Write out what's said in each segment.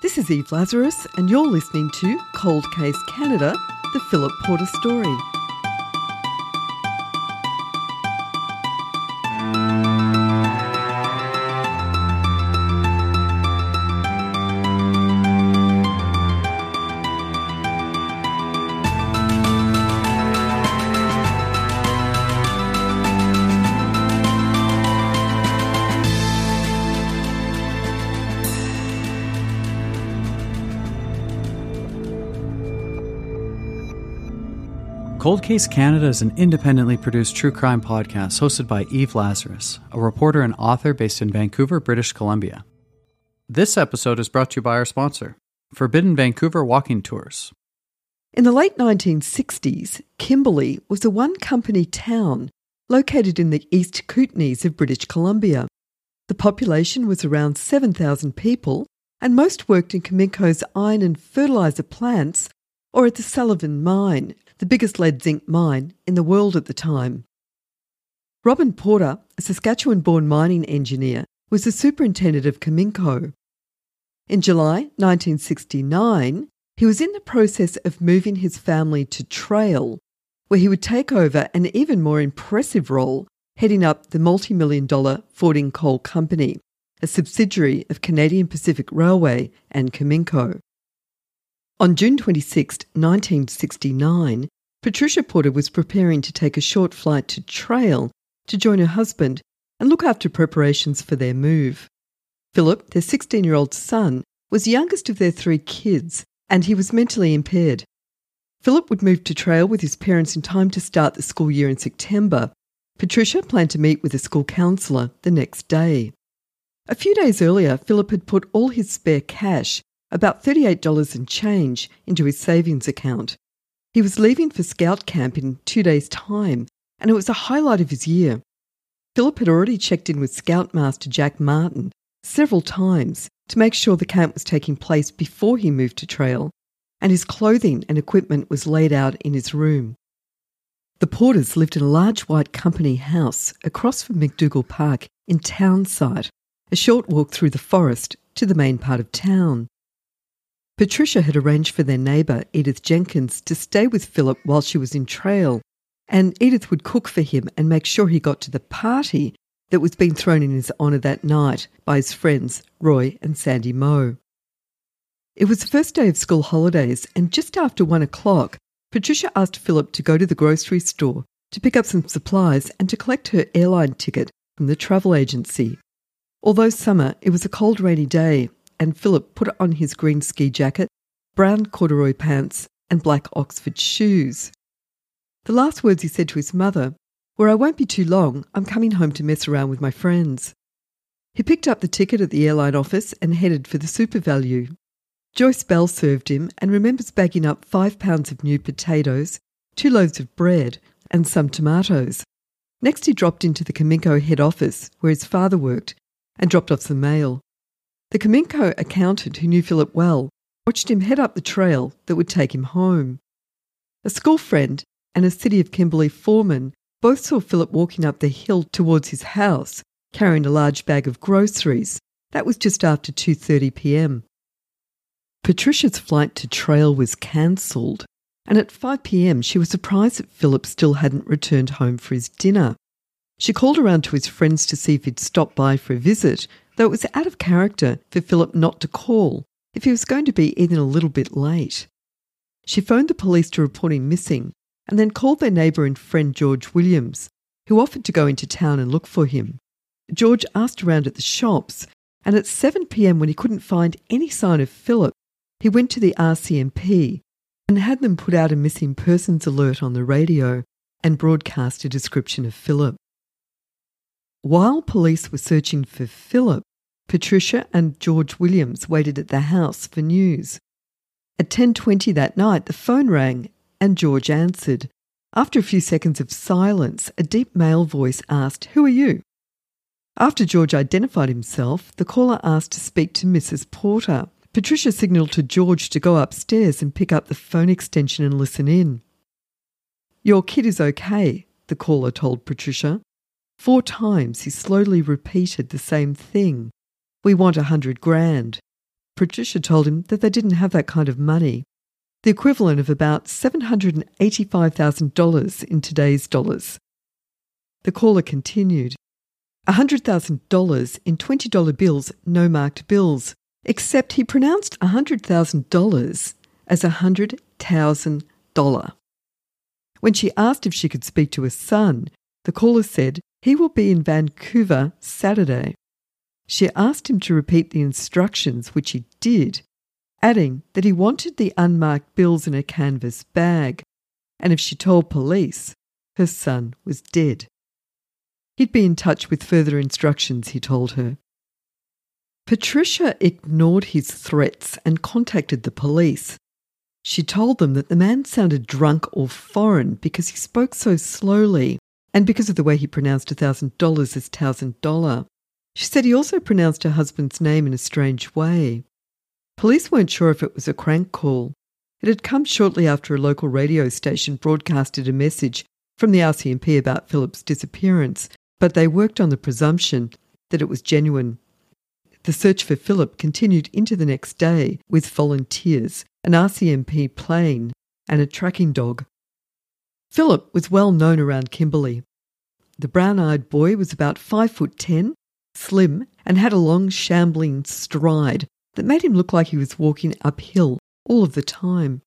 This is Eve Lazarus, and you're listening to Cold Case Canada, the Philip Porter story. Cold Case Canada is an independently produced true crime podcast hosted by Eve Lazarus, a reporter and author based in Vancouver, British Columbia. This episode is brought to you by our sponsor, Forbidden Vancouver Walking Tours. In the late 1960s, Kimberley was a one company town located in the East Kootenays of British Columbia. The population was around 7,000 people, and most worked in Cominco's iron and fertiliser plants or at the Sullivan Mine, the biggest lead zinc mine in the world at the time. Robin Porter, a Saskatchewan born mining engineer, was the superintendent of Cominco. In July 1969, he was in the process of moving his family to Trail, where he would take over an even more impressive role heading up the multi million dollar Fording Coal Company, a subsidiary of Canadian Pacific Railway and Cominco. On June 26, 1969, Patricia Porter was preparing to take a short flight to Trail to join her husband and look after preparations for their move. Philip, their 16 year old son, was the youngest of their three kids and he was mentally impaired. Philip would move to Trail with his parents in time to start the school year in September. Patricia planned to meet with a school counsellor the next day. A few days earlier, Philip had put all his spare cash about $38 and change into his savings account. He was leaving for scout camp in two days' time, and it was a highlight of his year. Philip had already checked in with Scoutmaster Jack Martin several times to make sure the camp was taking place before he moved to Trail, and his clothing and equipment was laid out in his room. The Porters lived in a large white company house across from McDougall Park in Townsite, a short walk through the forest to the main part of town. Patricia had arranged for their neighbour, Edith Jenkins, to stay with Philip while she was in Trail, and Edith would cook for him and make sure he got to the party that was being thrown in his honour that night by his friends Roy and Sandy Moe. It was the first day of school holidays, and just after one o'clock, Patricia asked Philip to go to the grocery store to pick up some supplies and to collect her airline ticket from the travel agency. Although summer, it was a cold, rainy day, and Philip put on his green ski jacket, brown corduroy pants, and black Oxford shoes. The last words he said to his mother were, I won't be too long, I'm coming home to mess around with my friends. He picked up the ticket at the airline office and headed for the Super Valu. Joyce Bell served him and remembers bagging up five pounds of new potatoes, two loaves of bread, and some tomatoes. Next, he dropped into the Cominco head office, where his father worked, and dropped off some mail. The Cominco accountant, who knew Philip well, watched him head up the trail that would take him home. A school friend and a City of Kimberley foreman both saw Philip walking up the hill towards his house, carrying a large bag of groceries. That was just after 2:30 p.m. Patricia's flight to Trail was cancelled, and at 5 p.m. she was surprised that Philip still hadn't returned home for his dinner. She called around to his friends to see if he'd stop by for a visit, though it was out of character for Philip not to call if he was going to be even a little bit late. She phoned the police to report him missing and then called their neighbour and friend George Williams, who offered to go into town and look for him. George asked around at the shops, and at 7 pm, when he couldn't find any sign of Philip, he went to the RCMP and had them put out a missing persons alert on the radio and broadcast a description of Philip. While police were searching for Philip, Patricia and George Williams waited at the house for news. At 10:20 that night, the phone rang and George answered. After a few seconds of silence, a deep male voice asked, "Who are you?" After George identified himself, the caller asked to speak to Mrs. Porter. Patricia signalled to George to go upstairs and pick up the phone extension and listen in. Your kid is okay, the caller told Patricia. Four times he slowly repeated the same thing. We want a hundred grand. Patricia told him that they didn't have that kind of money, the equivalent of about $785,000 in today's dollars. The caller continued. $100,000 in $20 bills, no marked bills, except he pronounced $100,000 as a $100,000. When she asked if she could speak to her son, the caller said he will be in Vancouver Saturday. She asked him to repeat the instructions, which he did, adding that he wanted the unmarked bills in a canvas bag, and if she told police, her son was dead. He'd be in touch with further instructions, he told her. Patricia ignored his threats and contacted the police. She told them that the man sounded drunk or foreign because he spoke so slowly and because of the way he pronounced $1,000 as thousand dollar. She said he also pronounced her husband's name in a strange way. Police weren't sure if it was a crank call. It had come shortly after a local radio station broadcasted a message from the RCMP about Philip's disappearance, but they worked on the presumption that it was genuine. The search for Philip continued into the next day with volunteers, an RCMP plane, and a tracking dog. Philip was well known around Kimberley. The brown eyed boy was about five foot ten, slim, and had a long, shambling stride that made him look like he was walking uphill all of the time.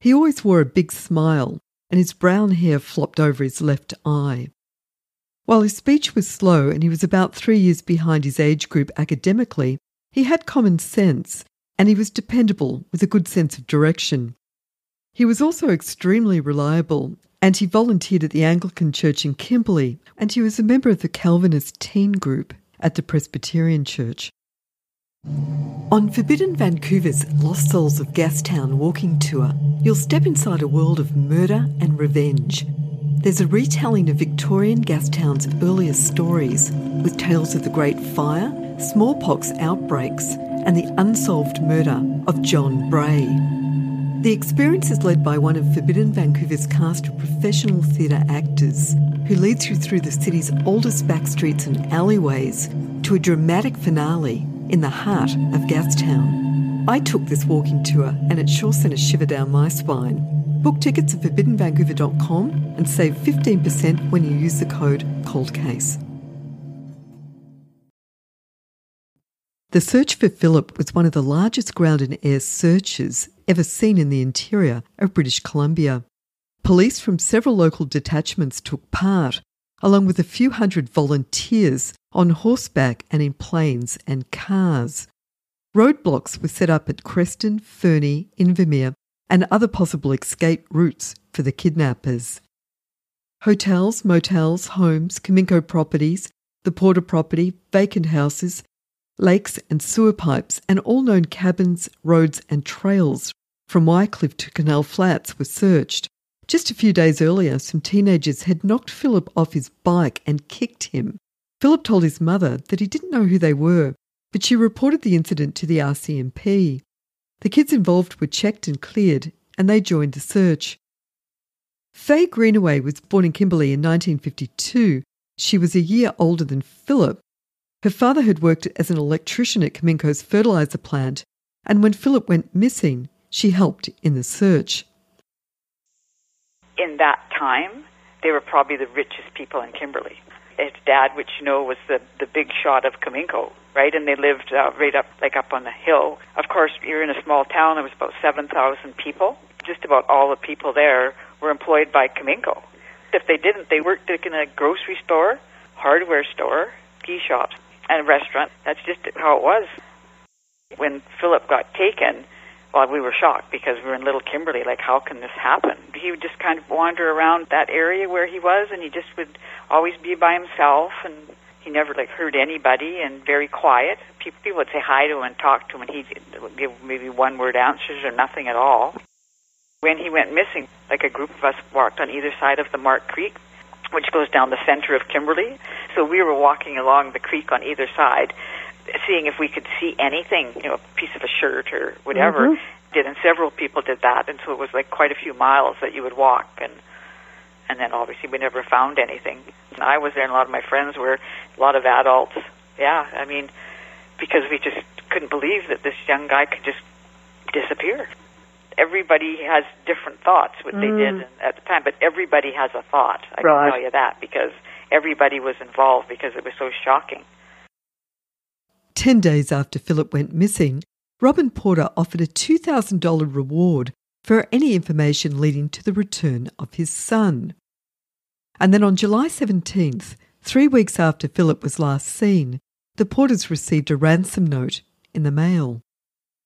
He always wore a big smile, and his brown hair flopped over his left eye. While his speech was slow and he was about three years behind his age group academically, he had common sense and he was dependable with a good sense of direction. He was also extremely reliable and he volunteered at the Anglican Church in Kimberley and he was a member of the Calvinist teen group at the Presbyterian Church. On Forbidden Vancouver's Lost Souls of Gastown walking tour, you'll step inside a world of murder and revenge. There's a retelling of Victorian Gastown's earliest stories, with tales of the Great Fire, smallpox outbreaks, and the unsolved murder of John Bray. The experience is led by one of Forbidden Vancouver's cast of professional theatre actors, who leads you through the city's oldest back streets and alleyways to a dramatic finale in the heart of Gastown. I took this walking tour and it sure sent a shiver down my spine. Book tickets at forbiddenvancouver.com and save 15% when you use the code COLDCASE. The search for Philip was one of the largest ground and air searches ever seen in the interior of British Columbia. Police from several local detachments took part, along with a few hundred volunteers on horseback and in planes and cars. Roadblocks were set up at Creston, Fernie, Invermere, and other possible escape routes for the kidnappers. Hotels, motels, homes, Cominco properties, the Porter property, vacant houses, lakes and sewer pipes, and all known cabins, roads, and trails from Wycliffe to Canal Flats were searched. Just a few days earlier, some teenagers had knocked Philip off his bike and kicked him. Philip told his mother that he didn't know who they were, but she reported the incident to the RCMP. The kids involved were checked and cleared, and they joined the search. Faye Greenaway was born in Kimberley in 1952. She was a year older than Philip. Her father had worked as an electrician at Cominco's fertilizer plant, and when Philip went missing, she helped in the search. In that time, they were probably the richest people in Kimberley his dad, which you know was the the big shot of Cominco, right? And they lived uh, right up like up on the hill. Of course, you're in a small town. There was about seven thousand people. Just about all the people there were employed by Cominco. If they didn't, they worked in a grocery store, hardware store, ski shops, and a restaurant. That's just how it was. When Philip got taken, well, we were shocked because we were in Little Kimberley. Like, how can this happen? He would just kind of wander around that area where he was, and he just would always be by himself, and he never like hurt anybody, and very quiet. People, people would say hi to him and talk to him, and he'd give maybe one word answers or nothing at all. When he went missing, like a group of us walked on either side of the Mark Creek, which goes down the center of Kimberley. So we were walking along the creek on either side, seeing if we could see anything, you know, a piece of a shirt or whatever. Mm-hmm. Did and several people did that, and so it was like quite a few miles that you would walk, and and then obviously we never found anything. And I was there, and a lot of my friends were, a lot of adults. Yeah, I mean, because we just couldn't believe that this young guy could just disappear. Everybody has different thoughts what mm. they did at the time, but everybody has a thought. I right. can tell you that because everybody was involved because it was so shocking. Ten days after Philip went missing, Robin Porter offered a $2,000 reward for any information leading to the return of his son. And then on July 17th, three weeks after Philip was last seen, the Porters received a ransom note in the mail.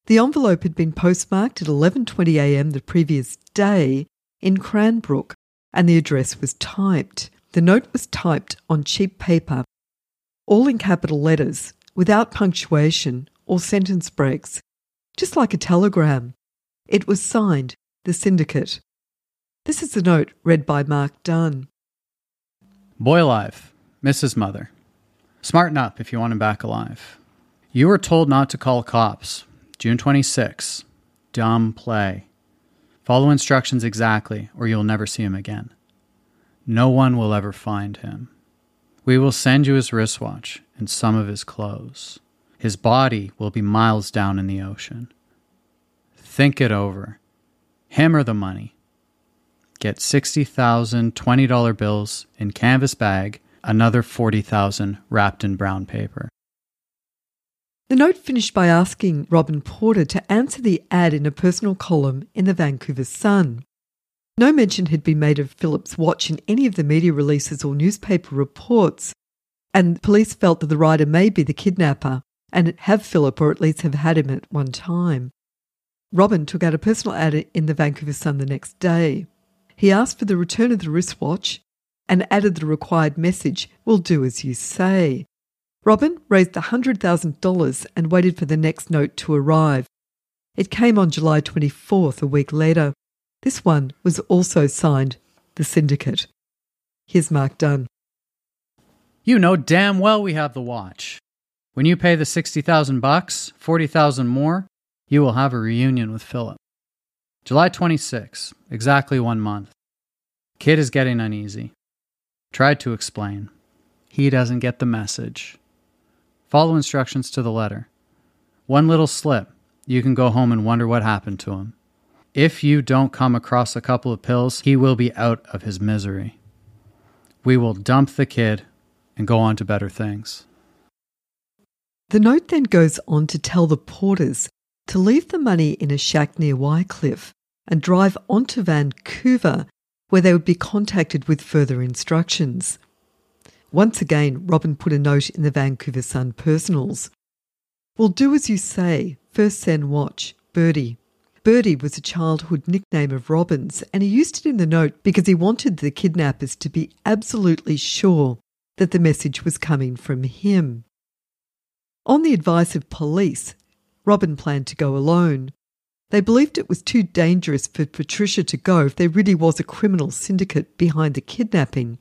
The envelope had been postmarked at 11:20 a.m. the previous day in Cranbrook, and the address was typed. The note was typed on cheap paper, all in capital letters, without punctuation or sentence breaks, just like a telegram. It was signed The Syndicate. This is the note read by Mark Dunn. Boy alive, Mrs. Mother. Smarten up if you want him back alive. You were told not to call cops. June 26. Dumb play. Follow instructions exactly, or you'll never see him again. No one will ever find him. We will send you his wristwatch and some of his clothes. His body will be miles down in the ocean. Think it over. Him or the money. Get 60,000 $20 bills in canvas bag, another 40,000 wrapped in brown paper. The note finished by asking Robin Porter to answer the ad in a personal column in the Vancouver Sun. No mention had been made of Philip's watch in any of the media releases or newspaper reports, and police felt that the writer may be the kidnapper and have Philip or at least have had him at one time. Robin took out a personal ad in the Vancouver Sun the next day. He asked for the return of the wristwatch and added the required message, We'll do as you say. Robin raised $100,000 and waited for the next note to arrive. It came on July 24th, a week later. This one was also signed The Syndicate. Here's Mark Dunn. You know damn well we have the watch. When you pay the 60,000 bucks, 40,000 more, you will have a reunion with Philip. July 26, exactly one month. Kid is getting uneasy. Tried to explain. He doesn't get the message. Follow instructions to the letter. One little slip, you can go home and wonder what happened to him. If you don't come across a couple of pills, he will be out of his misery. We will dump the kid and go on to better things. The note then goes on to tell the porters to leave the money in a shack near Wycliffe and drive on to Vancouver, where they would be contacted with further instructions. Once again, Robin put a note in the Vancouver Sun personals. We'll do as you say. First send watch. Birdie. Birdie was a childhood nickname of Robin's, and he used it in the note because he wanted the kidnappers to be absolutely sure that the message was coming from him. On the advice of police, Robin planned to go alone. They believed it was too dangerous for Patricia to go if there really was a criminal syndicate behind the kidnapping.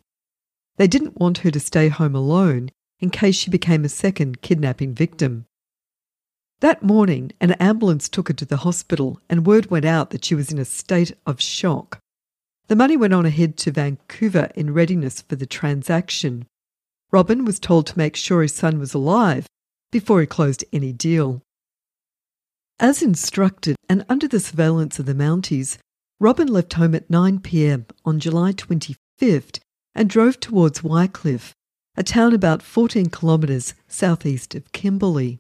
They didn't want her to stay home alone in case she became a second kidnapping victim. That morning, an ambulance took her to the hospital, and word went out that she was in a state of shock. The money went on ahead to Vancouver in readiness for the transaction. Robin was told to make sure his son was alive before he closed any deal. As instructed and under the surveillance of the Mounties, Robin left home at 9 pm on July 25th and drove towards Wycliffe, a town about 14 kilometres southeast of Kimberley.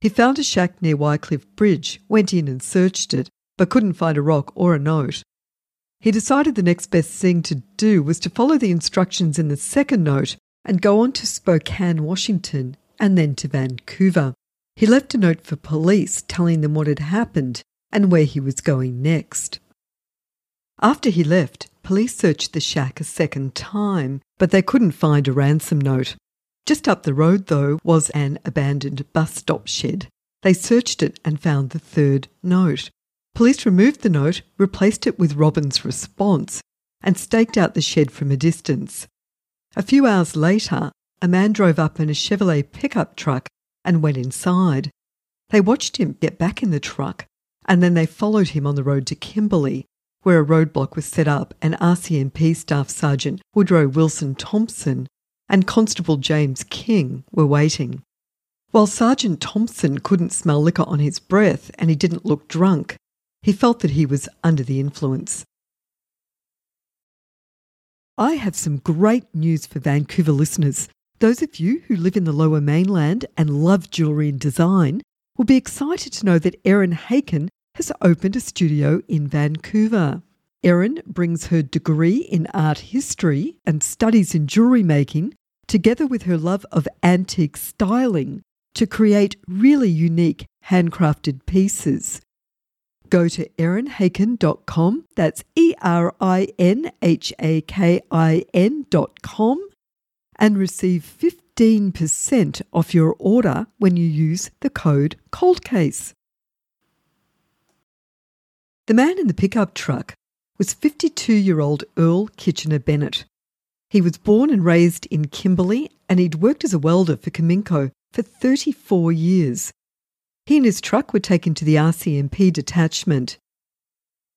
He found a shack near Wycliffe Bridge, went in and searched it, but couldn't find a rock or a note. He decided the next best thing to do was to follow the instructions in the second note and go on to Spokane, Washington, and then to Vancouver. He left a note for police telling them what had happened and where he was going next. After he left, police searched the shack a second time, but they couldn't find a ransom note. Just up the road, though, was an abandoned bus stop shed. They searched it and found the third note. Police removed the note, replaced it with Robin's response, and staked out the shed from a distance. A few hours later, a man drove up in a Chevrolet pickup truck and went inside. They watched him get back in the truck and then they followed him on the road to Kimberley, where a roadblock was set up and RCMP Staff Sergeant Woodrow Wilson Thompson and Constable James King were waiting. While Sergeant Thompson couldn't smell liquor on his breath and he didn't look drunk, he felt that he was under the influence. I have some great news for Vancouver listeners. Those of you who live in the lower mainland and love jewellery and design will be excited to know that Erin Haken has opened a studio in Vancouver. Erin brings her degree in art history and studies in jewellery making, together with her love of antique styling, to create really unique handcrafted pieces. Go to erinhakin.com, that's E R I N H A K I N.com, and receive 15% off your order when you use the code COLDCASE. The man in the pickup truck was 52 year old Earl Kitchener Bennett. He was born and raised in Kimberley and he'd worked as a welder for Cominco for 34 years. He and his truck were taken to the RCMP detachment.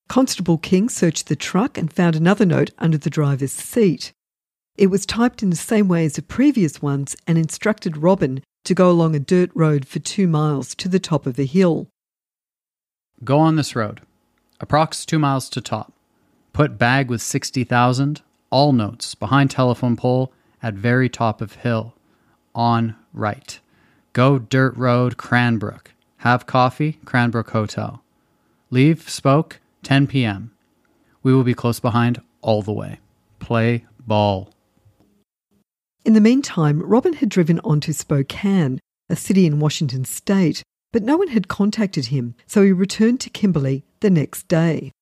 Constable King searched the truck and found another note under the driver's seat. It was typed in the same way as the previous ones and instructed Robin to go along a dirt road for two miles to the top of a hill. Go on this road. Approx two miles to top. Put bag with 60,000, all notes, behind telephone pole, at very top of hill. On right. Go dirt road, Cranbrook. Have coffee, Cranbrook Hotel. Leave, spoke, 10 p.m. We will be close behind all the way. Play ball. In the meantime, Robin had driven on to Spokane, a city in Washington state, but no one had contacted him, so he returned to Kimberley the next day.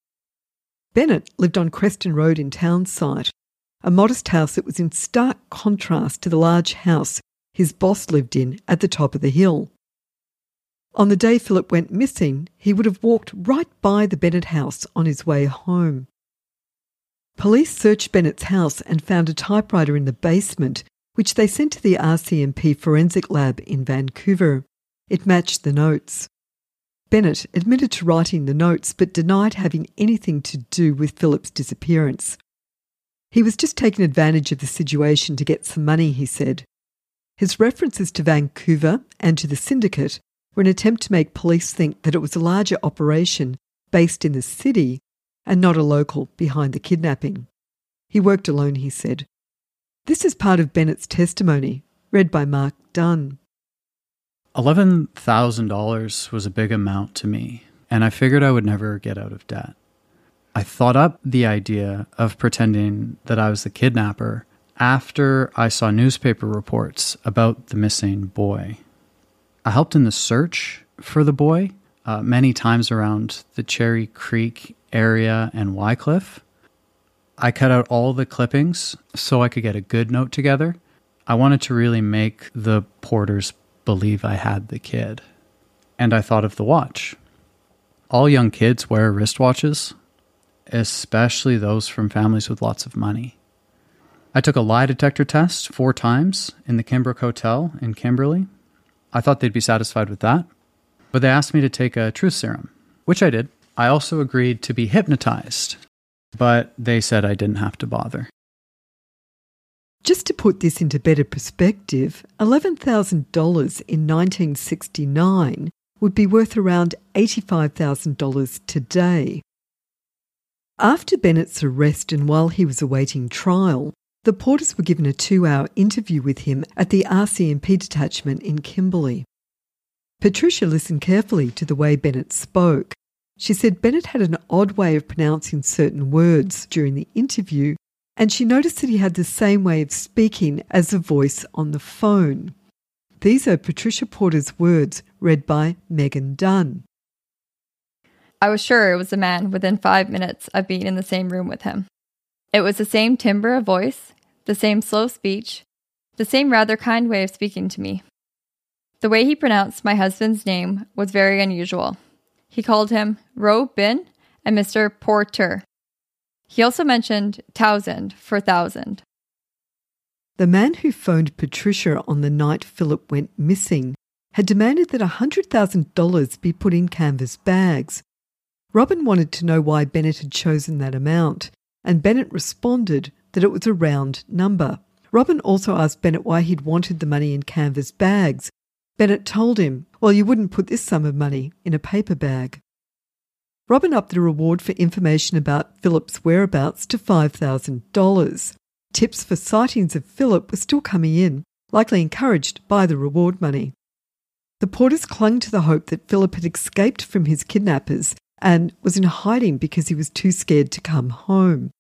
Bennett lived on Creston Road in Townsite, a modest house that was in stark contrast to the large house his boss lived in at the top of the hill. On the day Philip went missing, he would have walked right by the Bennett house on his way home. Police searched Bennett's house and found a typewriter in the basement, which they sent to the RCMP forensic lab in Vancouver. It matched the notes. Bennett admitted to writing the notes but denied having anything to do with Philip's disappearance. He was just taking advantage of the situation to get some money, he said. His references to Vancouver and to the syndicate were an attempt to make police think that it was a larger operation based in the city and not a local behind the kidnapping. He worked alone, he said. This is part of Bennett's testimony, read by Mark Dunn. $11,000 was a big amount to me, and I figured I would never get out of debt. I thought up the idea of pretending that I was the kidnapper after I saw newspaper reports about the missing boy. I helped in the search for the boy uh, many times around the Cherry Creek area and Wycliffe. I cut out all the clippings so I could get a good note together. I wanted to really make the porters believe I had the kid. And I thought of the watch. All young kids wear wristwatches, especially those from families with lots of money. I took a lie detector test four times in the Kimbrook Hotel in Kimberley I thought they'd be satisfied with that. But they asked me to take a truth serum, which I did. I also agreed to be hypnotized, but they said I didn't have to bother. Just to put this into better perspective, $11,000 in 1969 would be worth around $85,000 today. After Bennett's arrest and while he was awaiting trial, the Porters were given a two hour interview with him at the RCMP detachment in Kimberley. Patricia listened carefully to the way Bennett spoke. She said Bennett had an odd way of pronouncing certain words during the interview, and she noticed that he had the same way of speaking as the voice on the phone. These are Patricia Porter's words, read by Megan Dunn. I was sure it was a man within five minutes of being in the same room with him. It was the same timbre of voice, the same slow speech, the same rather kind way of speaking to me. The way he pronounced my husband's name was very unusual. He called him Ro Bin and Mr. Porter. He also mentioned thousand for thousand. The man who phoned Patricia on the night Philip went missing had demanded that $100,000 be put in canvas bags. Robin wanted to know why Bennett had chosen that amount, and Bennett responded that it was a round number. Robin also asked Bennett why he'd wanted the money in canvas bags. Bennett told him, Well, you wouldn't put this sum of money in a paper bag. Robin upped the reward for information about Philip's whereabouts to $5,000. Tips for sightings of Philip were still coming in, likely encouraged by the reward money. The Porters clung to the hope that Philip had escaped from his kidnappers and was in hiding because he was too scared to come home.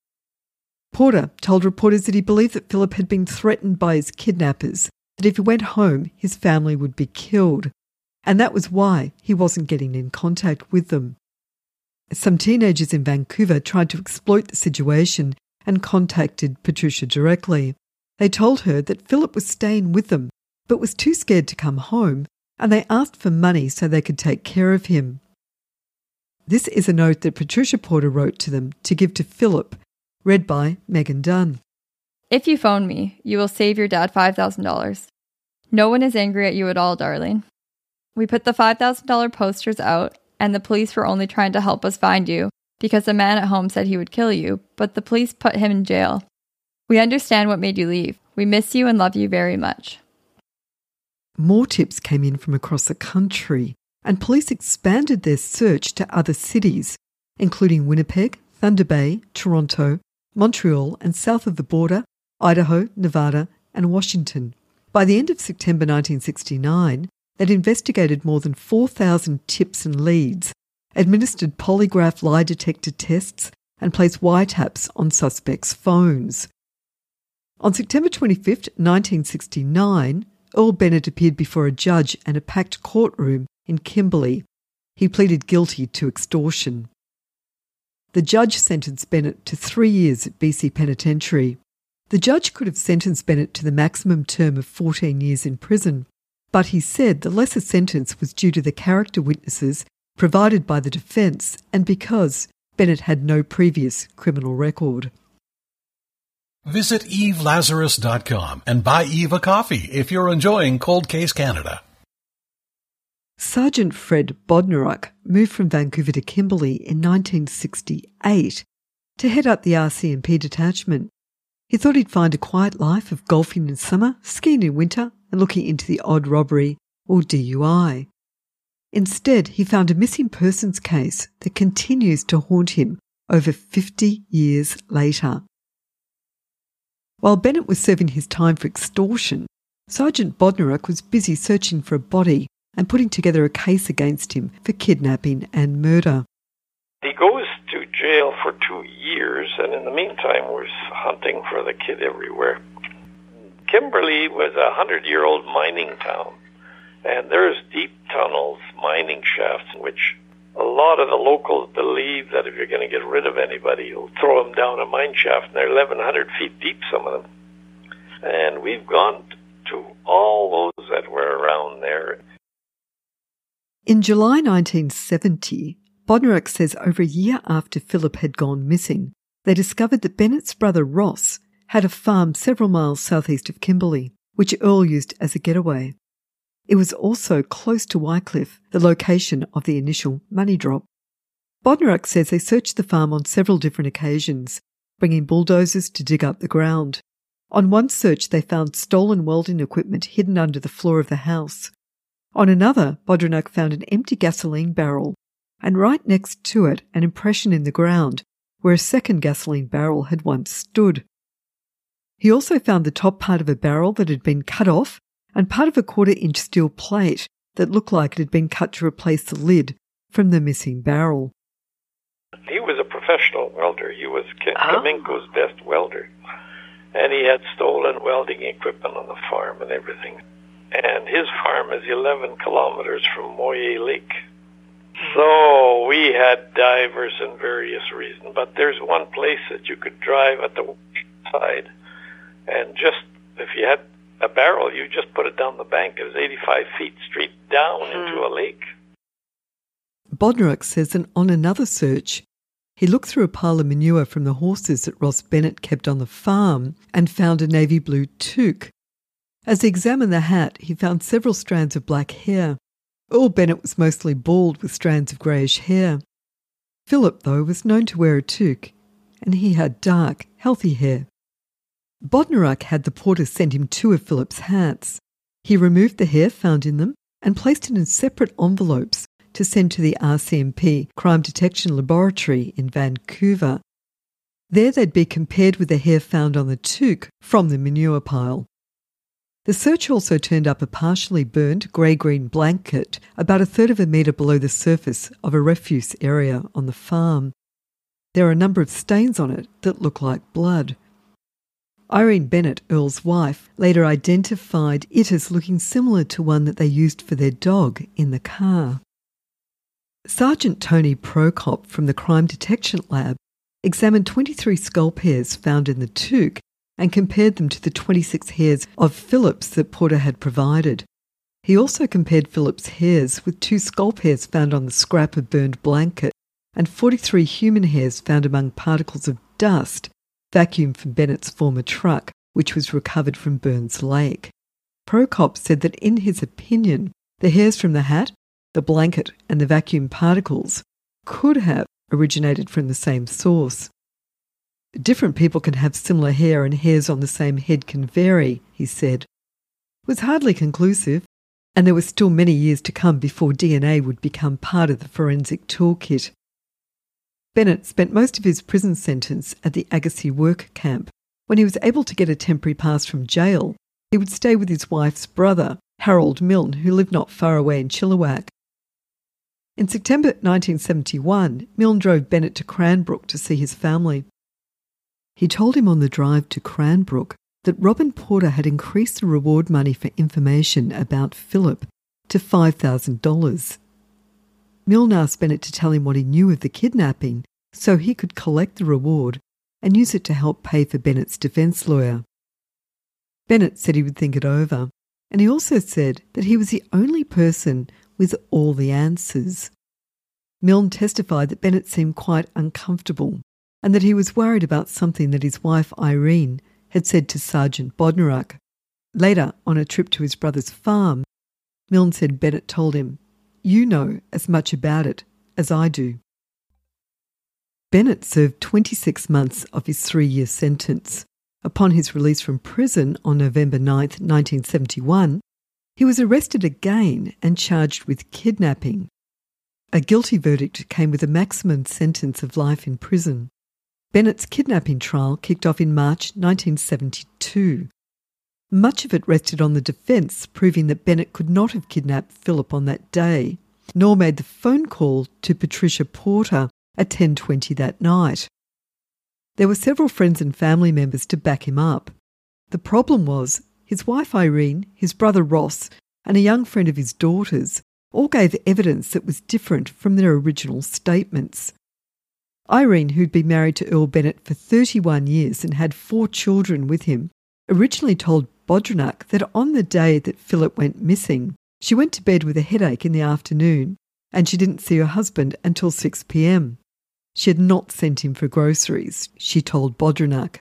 Porter told reporters that he believed that Philip had been threatened by his kidnappers, that if he went home, his family would be killed, and that was why he wasn't getting in contact with them. Some teenagers in Vancouver tried to exploit the situation and contacted Patricia directly. They told her that Philip was staying with them, but was too scared to come home, and they asked for money so they could take care of him. This is a note that Patricia Porter wrote to them to give to Philip, read by Megan Dunn. If you phone me, you will save your dad $5,000. No one is angry at you at all, darling. We put the $5,000 posters out, and the police were only trying to help us find you because the man at home said he would kill you, but the police put him in jail. We understand what made you leave. We miss you and love you very much. More tips came in from across the country, and police expanded their search to other cities, including Winnipeg, Thunder Bay, Toronto, Montreal, and south of the border, Idaho, Nevada, and Washington. By the end of September 1969, they'd investigated more than 4,000 tips and leads, administered polygraph lie detector tests, and placed wiretaps on suspects' phones. On September 25, 1969, Earl Bennett appeared before a judge and a packed courtroom in Kimberley. He pleaded guilty to extortion. The judge sentenced Bennett to three years at BC Penitentiary. The judge could have sentenced Bennett to the maximum term of 14 years in prison, but he said the lesser sentence was due to the character witnesses provided by the defence and because Bennett had no previous criminal record. Visit evelazarus.com and buy Eve a coffee if you're enjoying Cold Case Canada. Sergeant Fred Bodnaruck moved from Vancouver to Kimberley in 1968 to head up the RCMP detachment. He thought he'd find a quiet life of golfing in summer, skiing in winter, and looking into the odd robbery or DUI. Instead, he found a missing persons case that continues to haunt him over 50 years later. While Bennett was serving his time for extortion, Sergeant Bodnaruck was busy searching for a body and putting together a case against him for kidnapping and murder. He goes to jail for two years, and in the meantime, we're hunting for the kid everywhere. Kimberley was a hundred year old mining town, and there's deep tunnels, mining shafts, in which a lot of the locals believe that if you're going to get rid of anybody, you'll throw them down a mine shaft, and they're 1,100 feet deep, some of them. And we've gone to all those that were around there. In July 1970, Bodnaruck says over a year after Philip had gone missing, they discovered that Bennett's brother Ross had a farm several miles southeast of Kimberley, which Earl used as a getaway. It was also close to Wycliffe, the location of the initial money drop. Bodnaruck says they searched the farm on several different occasions, bringing bulldozers to dig up the ground. On one search, they found stolen welding equipment hidden under the floor of the house. On another, Bodnaruck found an empty gasoline barrel, and right next to it, an impression in the ground where a second gasoline barrel had once stood. He also found the top part of a barrel that had been cut off and part of a quarter inch steel plate that looked like it had been cut to replace the lid from the missing barrel. He was a professional welder. He was Cominco's oh. best welder. And he had stolen welding equipment on the farm and everything. And his farm is 11 kilometers from Moyie Lake. So we had divers and various reasons. But there's one place that you could drive at the side and just, if you had a barrel, you just put it down the bank. It was 85 feet straight down hmm. into a lake. Bodnaruck says that on another search, he looked through a pile of manure from the horses that Ross Bennett kept on the farm and found a navy blue toque. As he examined the hat, he found several strands of black hair. Earl Bennett was mostly bald with strands of greyish hair. Philip, though, was known to wear a toque, and he had dark, healthy hair. Bodnaruck had the porter send him two of Philip's hats. He removed the hair found in them and placed it in separate envelopes to send to the RCMP Crime Detection Laboratory in Vancouver. There they'd be compared with the hair found on the toque from the manure pile. The search also turned up a partially burned grey green blanket about a third of a metre below the surface of a refuse area on the farm. There are a number of stains on it that look like blood. Irene Bennett, Earl's wife, later identified it as looking similar to one that they used for their dog in the car. Sergeant Tony Prokop from the Crime Detection Lab examined 23 skull hairs found in the toque and compared them to the 26 hairs of Philip's that Porter had provided. He also compared Philip's hairs with two scalp hairs found on the scrap of burned blanket and 43 human hairs found among particles of dust vacuumed from Bennett's former truck, which was recovered from Burns Lake. Prokop said that in his opinion, the hairs from the hat, the blanket, and the vacuum particles could have originated from the same source. Different people can have similar hair and hairs on the same head can vary, he said. It was hardly conclusive, and there were still many years to come before DNA would become part of the forensic toolkit. Bennett spent most of his prison sentence at the Agassiz work camp. When he was able to get a temporary pass from jail, he would stay with his wife's brother, Harold Milne, who lived not far away in Chilliwack. In September 1971, Milne drove Bennett to Cranbrook to see his family. He told him on the drive to Cranbrook that Robin Porter had increased the reward money for information about Philip to $5,000. Milne asked Bennett to tell him what he knew of the kidnapping so he could collect the reward and use it to help pay for Bennett's defence lawyer. Bennett said he would think it over, and he also said that he was the only person with all the answers. Milne testified that Bennett seemed quite uncomfortable and that he was worried about something that his wife Irene had said to Sergeant Bodnaruck. Later, on a trip to his brother's farm, Milne said Bennett told him, You know as much about it as I do. Bennett served 26 months of his three year sentence. Upon his release from prison on November 9, 1971, he was arrested again and charged with kidnapping. A guilty verdict came with a maximum sentence of life in prison. Bennett's kidnapping trial kicked off in March 1972. Much of it rested on the defence proving that Bennett could not have kidnapped Philip on that day, nor made the phone call to Patricia Porter at 10:20 that night. There were several friends and family members to back him up. The problem was his wife Irene, his brother Ross, and a young friend of his daughter's all gave evidence that was different from their original statements. Irene, who'd been married to Earl Bennett for 31 years and had four children with him, originally told Bodnaruck that on the day that Philip went missing, she went to bed with a headache in the afternoon and she didn't see her husband until 6 pm. She had not sent him for groceries, she told Bodnaruck.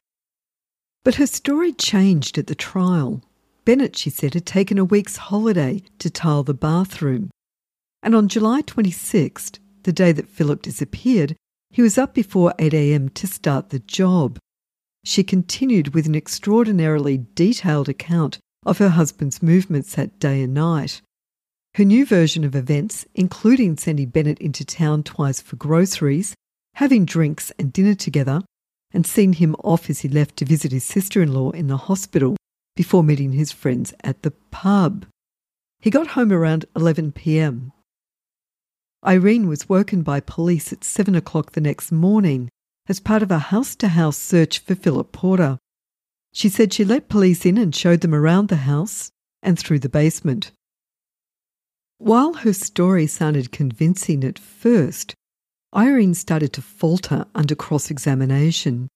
But her story changed at the trial. Bennett, she said, had taken a week's holiday to tile the bathroom. And on July 26th, the day that Philip disappeared, he was up before 8 a.m. to start the job. She continued with an extraordinarily detailed account of her husband's movements that day and night. Her new version of events, including sending Bennett into town twice for groceries, having drinks and dinner together, and seeing him off as he left to visit his sister in law in the hospital before meeting his friends at the pub. He got home around 11 pm Irene was woken by police at seven o'clock the next morning as part of a house to house search for Philip Porter. She said she let police in and showed them around the house and through the basement. While her story sounded convincing at first, Irene started to falter under cross examination.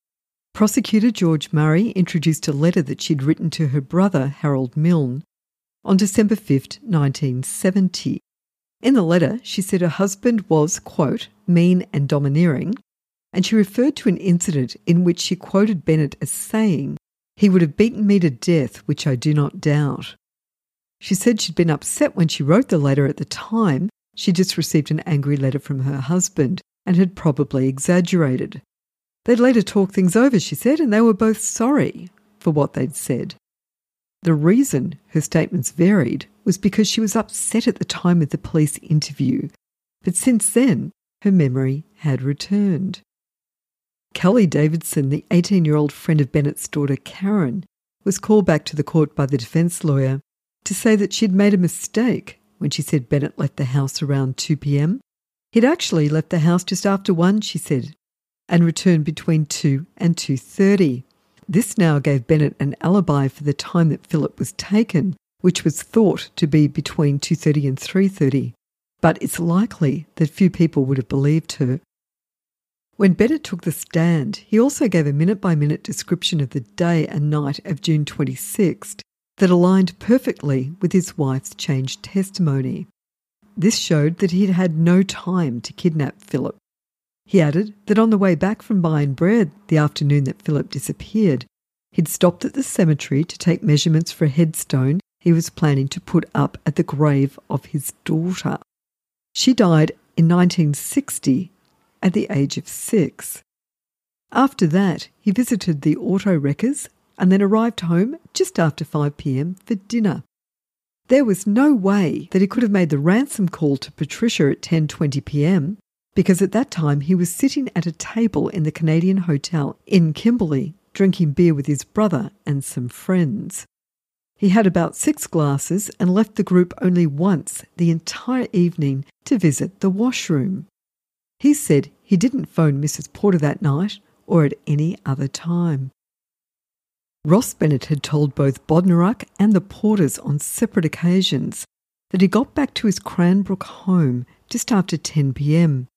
Prosecutor George Murray introduced a letter that she'd written to her brother, Harold Milne, on December 5, 1970. In the letter, she said her husband was, quote, mean and domineering, and she referred to an incident in which she quoted Bennett as saying, He would have beaten me to death, which I do not doubt. She said she'd been upset when she wrote the letter at the time. She just received an angry letter from her husband and had probably exaggerated. They'd later talked things over, she said, and they were both sorry for what they'd said. The reason her statements varied was because she was upset at the time of the police interview, but since then, her memory had returned. Kelly Davidson, the 18 year old friend of Bennett's daughter Karen, was called back to the court by the defence lawyer to say that she'd made a mistake when she said Bennett left the house around 2 pm. He'd actually left the house just after 1, she said, and returned between 2 and 2:30. This now gave Bennett an alibi for the time that Philip was taken, which was thought to be between 2:30 and 3:30. But it's likely that few people would have believed her. When Bennett took the stand, he also gave a minute by minute description of the day and night of June 26th that aligned perfectly with his wife's changed testimony. This showed that he'd had no time to kidnap Philip. He added that on the way back from buying bread the afternoon that Philip disappeared, he'd stopped at the cemetery to take measurements for a headstone he was planning to put up at the grave of his daughter. She died in 1960 at the age of six. After that, he visited the auto wreckers and then arrived home just after 5 pm for dinner. There was no way that he could have made the ransom call to Patricia at 10:20 p.m. because at that time he was sitting at a table in the Canadian Hotel in Kimberley drinking beer with his brother and some friends. He had about 6 glasses and left the group only once the entire evening to visit the washroom. He said he didn't phone Mrs. Porter that night or at any other time. Ross Bennett had told both Bodnaruck and the Porters on separate occasions that he got back to his Cranbrook home just after 10 pm.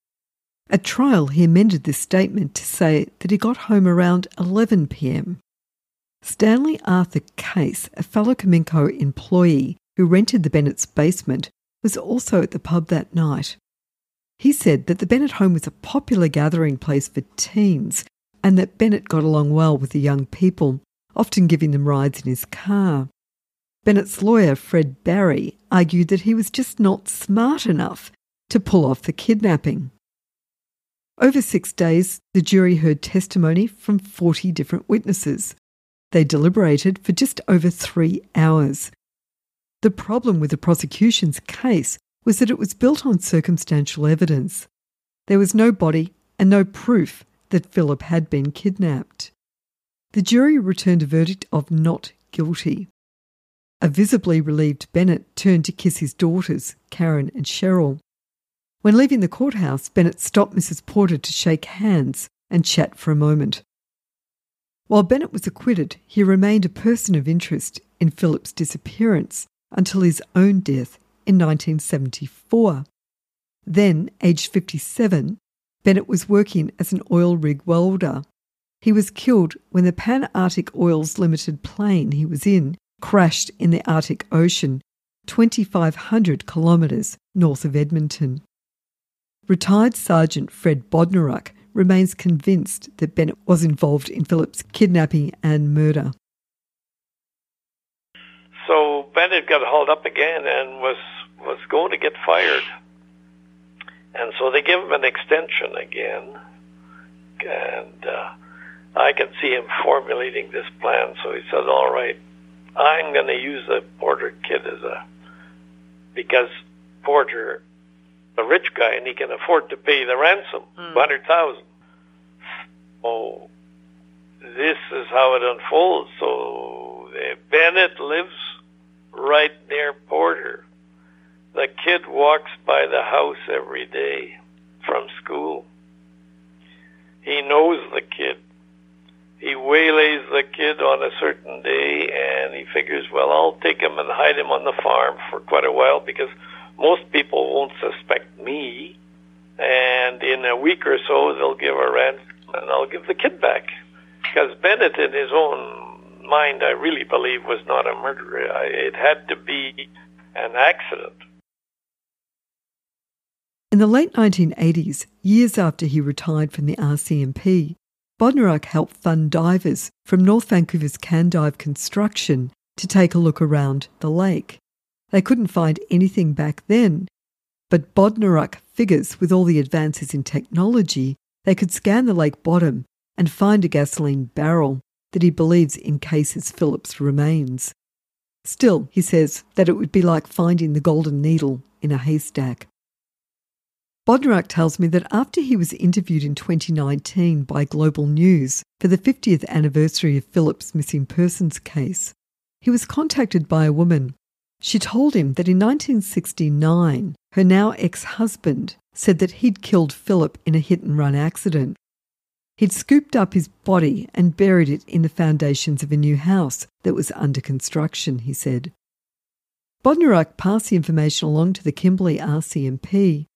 At trial, he amended this statement to say that he got home around 11 pm. Stanley Arthur Case, a fellow Cominco employee who rented the Bennett's basement, was also at the pub that night. He said that the Bennett home was a popular gathering place for teens and that Bennett got along well with the young people, often giving them rides in his car. Bennett's lawyer, Fred Barry, argued that he was just not smart enough to pull off the kidnapping. Over six days, the jury heard testimony from 40 different witnesses. They deliberated for just over three hours. The problem with the prosecution's case was that it was built on circumstantial evidence. There was no body and no proof that Philip had been kidnapped. The jury returned a verdict of not guilty. A visibly relieved Bennett turned to kiss his daughters, Karen and Cheryl. When leaving the courthouse, Bennett stopped Mrs. Porter to shake hands and chat for a moment. While Bennett was acquitted, he remained a person of interest in Philip's disappearance until his own death in 1974. Then, aged 57, Bennett was working as an oil rig welder. He was killed when the Pan Arctic Oils Limited plane he was in crashed in the Arctic Ocean, 2,500 kilometres north of Edmonton. Retired Sergeant Fred Bodnaruck remains convinced that Bennett was involved in Philip's kidnapping and murder. So Bennett got hauled up again and was was going to get fired. And so they give him an extension again. And uh, I can see him formulating this plan. So he says, all right, I'm going to use the Porter kid as a, because Porter, a rich guy, and he can afford to pay the ransom, mm. 100000 Oh, this is how it unfolds. So uh, Bennett lives right near Porter. The kid walks by the house every day from school. He knows the kid. He waylays the kid on a certain day and he figures, well, I'll take him and hide him on the farm for quite a while because most people won't suspect me. And in a week or so, they'll give a rent and I'll give the kid back. Because Bennett, in his own mind, I really believe was not a murderer. It had to be an accident. In the late 1980s, years after he retired from the RCMP, Bodnaruck helped fund divers from North Vancouver's Candive Construction to take a look around the lake. They couldn't find anything back then, but Bodnaruck figures with all the advances in technology, they could scan the lake bottom and find a gasoline barrel that he believes encases Philip's remains. Still, he says that it would be like finding the golden needle in a haystack. Bodnaruck tells me that after he was interviewed in 2019 by Global News for the 50th anniversary of Philip's missing persons case, he was contacted by a woman. She told him that in 1969, her now ex husband said that he'd killed Philip in a hit and run accident. He'd scooped up his body and buried it in the foundations of a new house that was under construction, he said. Bodnaruck passed the information along to the Kimberley RCMP,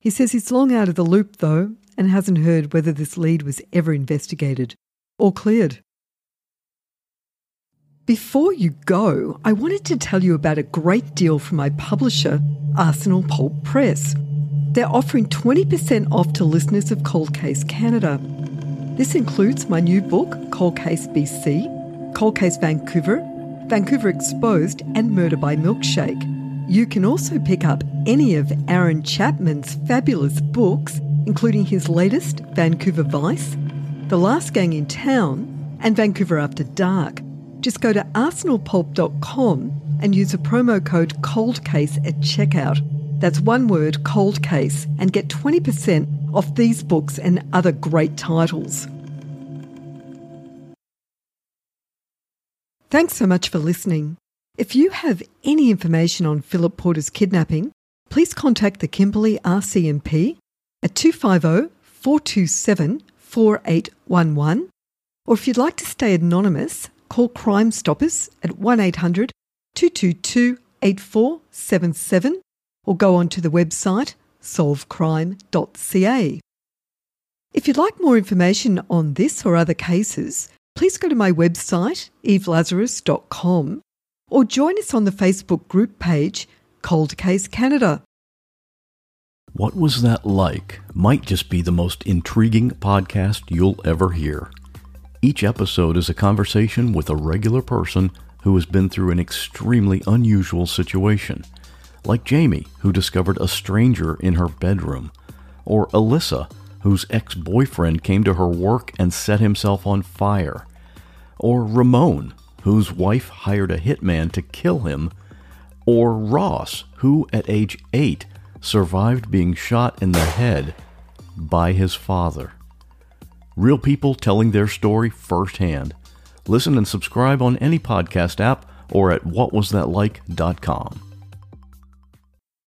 he says he's long out of the loop, though, and hasn't heard whether this lead was ever investigated or cleared. Before you go, I wanted to tell you about a great deal from my publisher, Arsenal Pulp Press. They're offering 20% off to listeners of Cold Case Canada. This includes my new book, Cold Case BC, Cold Case Vancouver, Vancouver Exposed, and Murder by Milkshake. You can also pick up any of Aaron Chapman's fabulous books, including his latest, Vancouver Vice, The Last Gang in Town, and Vancouver After Dark. Just go to arsenalpulp.com and use the promo code COLDCASE at checkout. That's one word, cold case, and get 20% off these books and other great titles. Thanks so much for listening. If you have any information on Philip Porter's kidnapping, please contact the Kimberley RCMP at 250 427 4811. Or if you'd like to stay anonymous, call Crime Stoppers at 1 800 222 8477 or go onto the website solvecrime.ca. If you'd like more information on this or other cases, please go to my website, evelazarus.com or join us on the Facebook group page Cold Case Canada. What Was That Like might just be the most intriguing podcast you'll ever hear. Each episode is a conversation with a regular person who has been through an extremely unusual situation, like Jamie, who discovered a stranger in her bedroom, or Alyssa, whose ex boyfriend came to her work and set himself on fire, or Ramon, whose wife hired a hitman to kill him, or Ross, who at age 8 survived being shot in the head by his father. Real people telling their story firsthand. Listen and subscribe on any podcast app or at whatwasthatlike.com.